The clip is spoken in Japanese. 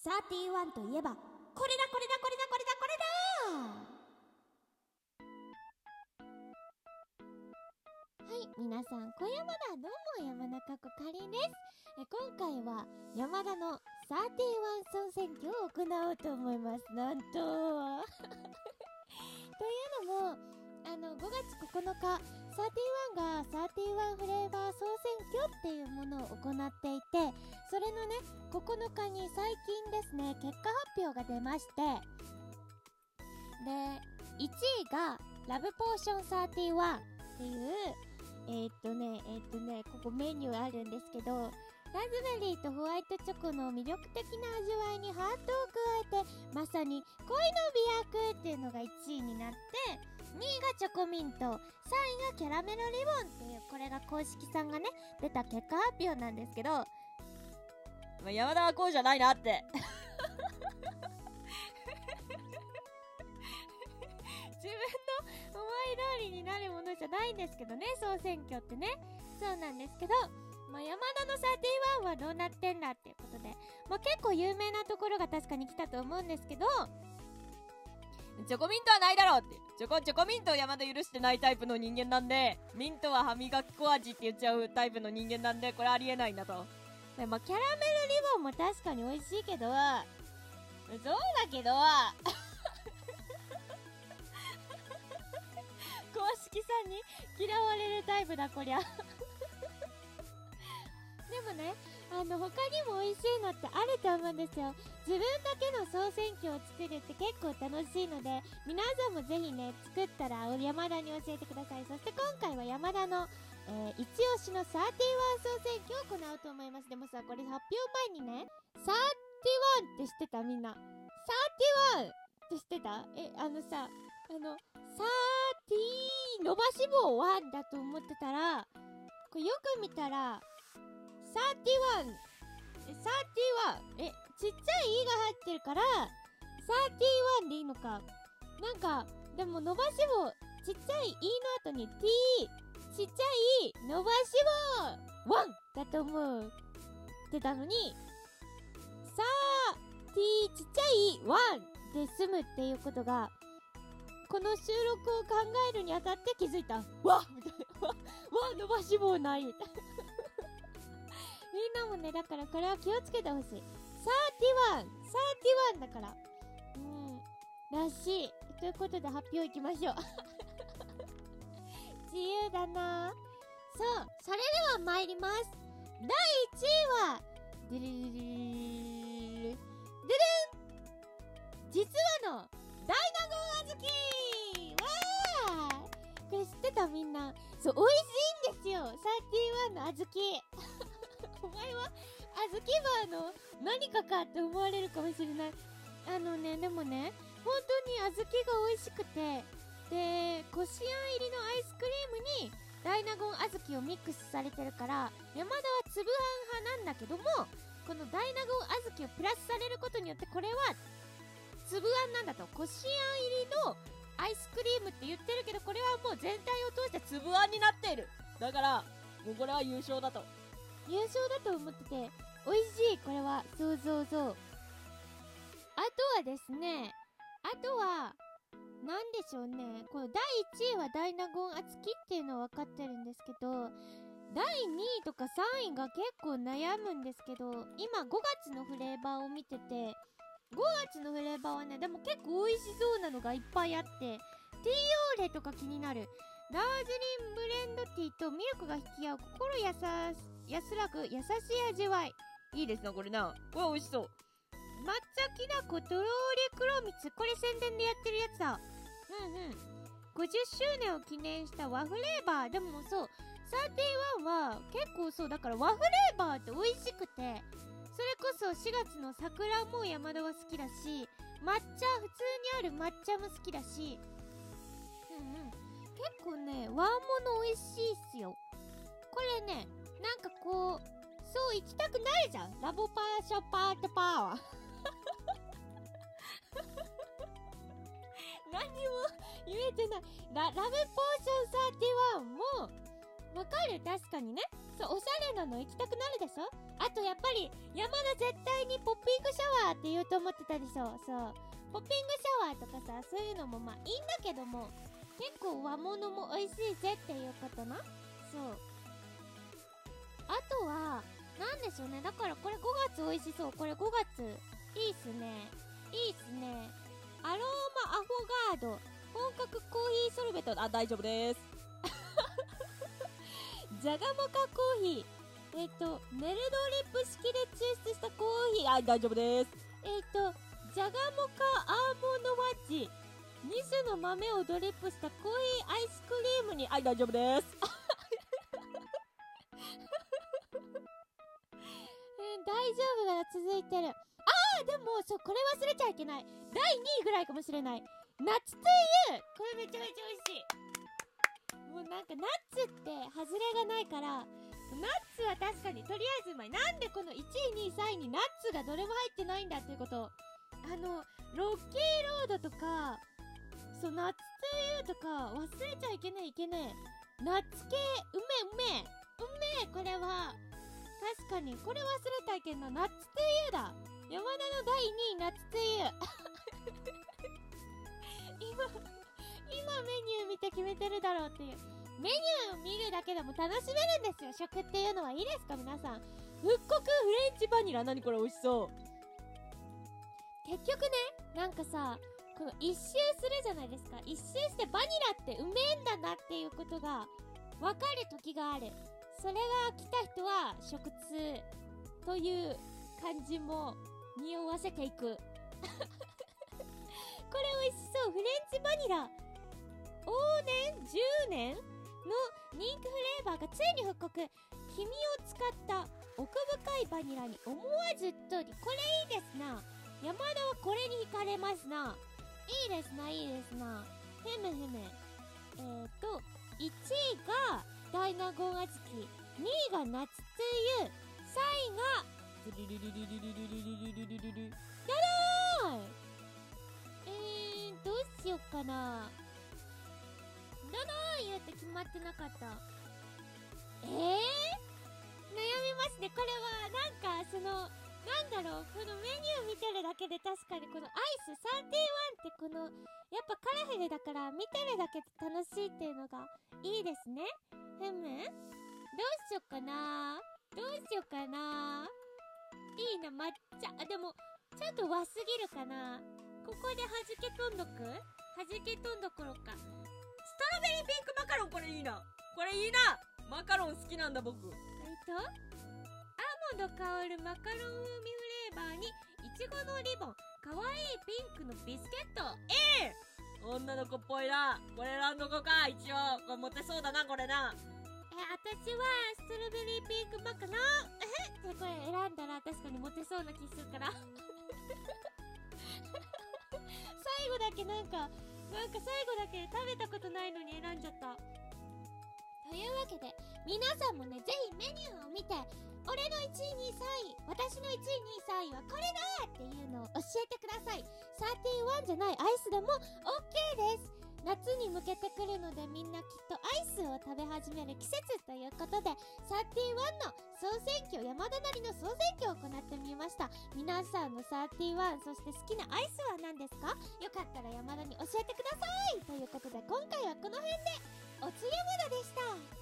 31といえばこれだこれだこれだこれだ！これだはい皆さん小山田どうも山中こかりです。え今回は山田の31総選挙を行おうと思います。なんと。というのもあの5月9日31が31フレーバー総選挙っていうものを行っていてそれのね9日に最近ですね結果発表が出ましてで1位がラブポーション31っていうえー、っとねえー、っとねここメニューあるんですけどラズベリーとホワイトチョコの魅力的な味わいにハートを加えてまさに恋の美薬っていうのが1位になって2位がチョコミント3位がキャラメルリボンっていうこれが公式さんがね出た結果発表なんですけどまあ、山田はこうじゃないなって。自分の思い通りになるものじゃないんですけどね総選挙ってねそうなんですけど、まあ、山田の31はどうなってんだっていうことで、まあ、結構有名なところが確かに来たと思うんですけどチョコミントはないだろうって。チョコ、チョコミントを山田許してないタイプの人間なんで、ミントは歯磨き粉味って言っちゃうタイプの人間なんで、これありえないんだと。でまあ、キャラメルリボンも確かに美味しいけどそうだけど 公式さんに嫌われるタイプだこりゃあの他にも美味しいのってあると思うんですよ。自分だけの総選挙を作るって結構楽しいので皆さんもぜひね作ったら山田に教えてください。そして今回は山田のえー、一押しの31総選挙を行うと思います。でもさこれ発表前にね31って知ってた？みんな。31って知ってた？えあのさあの30伸ばし棒1だと思ってたらこれよく見たら31え31えちっちゃい「い」が入ってるから31でいいのか。なんかでも伸ばし棒ちっちゃい「い」の後に t ちっちゃい伸ばし棒ワン！だと思ってたのにさあ t ちっちゃいワン！で済むっていうことがこの収録を考えるにあたって気づいた。わみたいな。わ伸ばし棒ない。みたいなみんなもね、だからこれは気をつけてほしい。31!31 だから。うん。らしい。ということで発表いきましょう。自由だなそう。それでは参ります。第1位は、ドるルるルル実はの、ダイナゴ小豆わーこれ知ってたみんな。そう、美味しいんですよ !31 の小豆お前は小豆バーの何かかって思われるかもしれないあのねでもね本当に小豆が美味しくてでこしあん入りのアイスクリームに大納言小豆をミックスされてるから山田は粒あん派なんだけどもこの大納言小豆をプラスされることによってこれは粒あんなんだとこしあん入りのアイスクリームって言ってるけどこれはもう全体を通して粒あんになっている。だから、もうこれは優勝だと。優勝だと思ってて美味しいこれは。そうそうそう。あとはですねあとはなんでしょうね。この第1位は大納言厚きっていうのは分かってるんですけど第2位とか3位が結構悩むんですけど今5月のフレーバーを見てて5月のフレーバーはねでも結構美味しそうなのがいっぱいあってティーオーレとか気になる。ダージリンブレンドティーとミルクが引き合う心やさ安らぐ優しい味わい。いいですな、これな。これ美味しそう。抹茶きな粉とろーり黒蜜。これ宣伝でやってるやつだ。うんうん。50周年を記念した和フレーバー。でもそう31は結構そうだから和フレーバーって美味しくて。それこそ4月の桜も山田は好きだし抹茶普通にある抹茶も好きだし。うんうん。結構ね和物美味しいっすよ。これねなんかこうそう行きたくなるじゃん。ラボパーショパートパーは。何も言えてない。ララブポーション31もわかる？確かにね。そうおしゃれなの行きたくなるでしょ？あとやっぱり山田絶対にポッピングシャワーって言うと思ってたでしょ？そう。ポッピングシャワーとかさそういうのもまあいいんだけども結構和物も美味しいぜっていうことな。そう。あとはなんでしょうね。だからこれ5月美味しそう。これ5月いいっすね。いいっすね。アローマアフォガード。本格コーヒーソルベト。あ大丈夫です。ジャガモカコーヒー。えっ、とメルドリップ式で抽出したコーヒー。あ大丈夫です。えっ、とジャガモカアーモンドマッチ。2種の豆をドリップしたコーヒーアイスクリームに。はい大丈夫です。丈夫が続いてる。あーでもそうこれ忘れちゃいけない。第2位ぐらいかもしれない。夏というこれめちゃめちゃ美味しい。もうなんかナッツって外れがないからナッツは確かにとりあえずうまい。なんでこの1位2位3位にナッツがどれも入ってないんだっていうこと。あのロッキーロードとかそうナッツというとか忘れちゃいけないいけねえナッツ系うめうめ。うめこれは。確かにこれ忘れたいけんなナッツというだ。山田の第2位ナッツという今今メニュー見て決めてるだろうっていう。メニューを見るだけでも楽しめるんですよ。食っていうのはいいですか皆さん。復刻フレンチバニラ。何これ美味しそう。結局ねなんかさこの一周するじゃないですか。一周してバニラってうめえんだなっていうことが分かる時があるそれが来た人は食通という感じも匂わせていく。これ美味しそう。フレンチバニラ。往年10年の人気フレーバーがついに復刻。黄身を使った奥深いバニラに思わずっとりこれいいですな。山田はこれに惹かれますな。いいですないいですな。ふむふむえーと1位が第7号が月2位が夏つゆ3位がルルルルルルルルルルルルルはい。えー、どうしよっかな。どの言うて決まってなかった。えー、悩みますね。これはなんかそのなんだろうこのメニュー見てるだけで確かにこのアイス31ってこのやっぱカラフルだから見てるだけで楽しいっていうのがいいですね。ふむ。どうしよっかな。どうしよっかな。いいな抹茶。あでもちょっと和すぎるかな。ここで弾け飛んどく？弾け飛んどころか。ストロベリーピンクマカロンこれいいな。これいいな。マカロン好きなんだ僕。えっとアード香るマカロン風味フレーバーにいちごのリボンかわいいピンクのビスケット。ええ！女の子っぽいな。これ選んどこか。一応これモテそうだなこれな。え私はストロベリーピンクマカロン。え？でこれ選んだら確かにモテそうな気するから。最後だけなんかなんか最後だけ食べたことないのに選んじゃったというわけで皆さんもねぜひメニューを見て俺の1位2位3位私の1位2位3位はこれだっていうのを教えてください。31じゃないアイスでも OK です。夏に向けてくるのでみんなきっとアイスを食べ始める季節ということで31の総選挙山田なりの総選挙を行ってみました。皆さんの31そして好きなアイスは何ですか？よかったら山田に教えてください。ということで今回はこの辺で。落ち山田でした。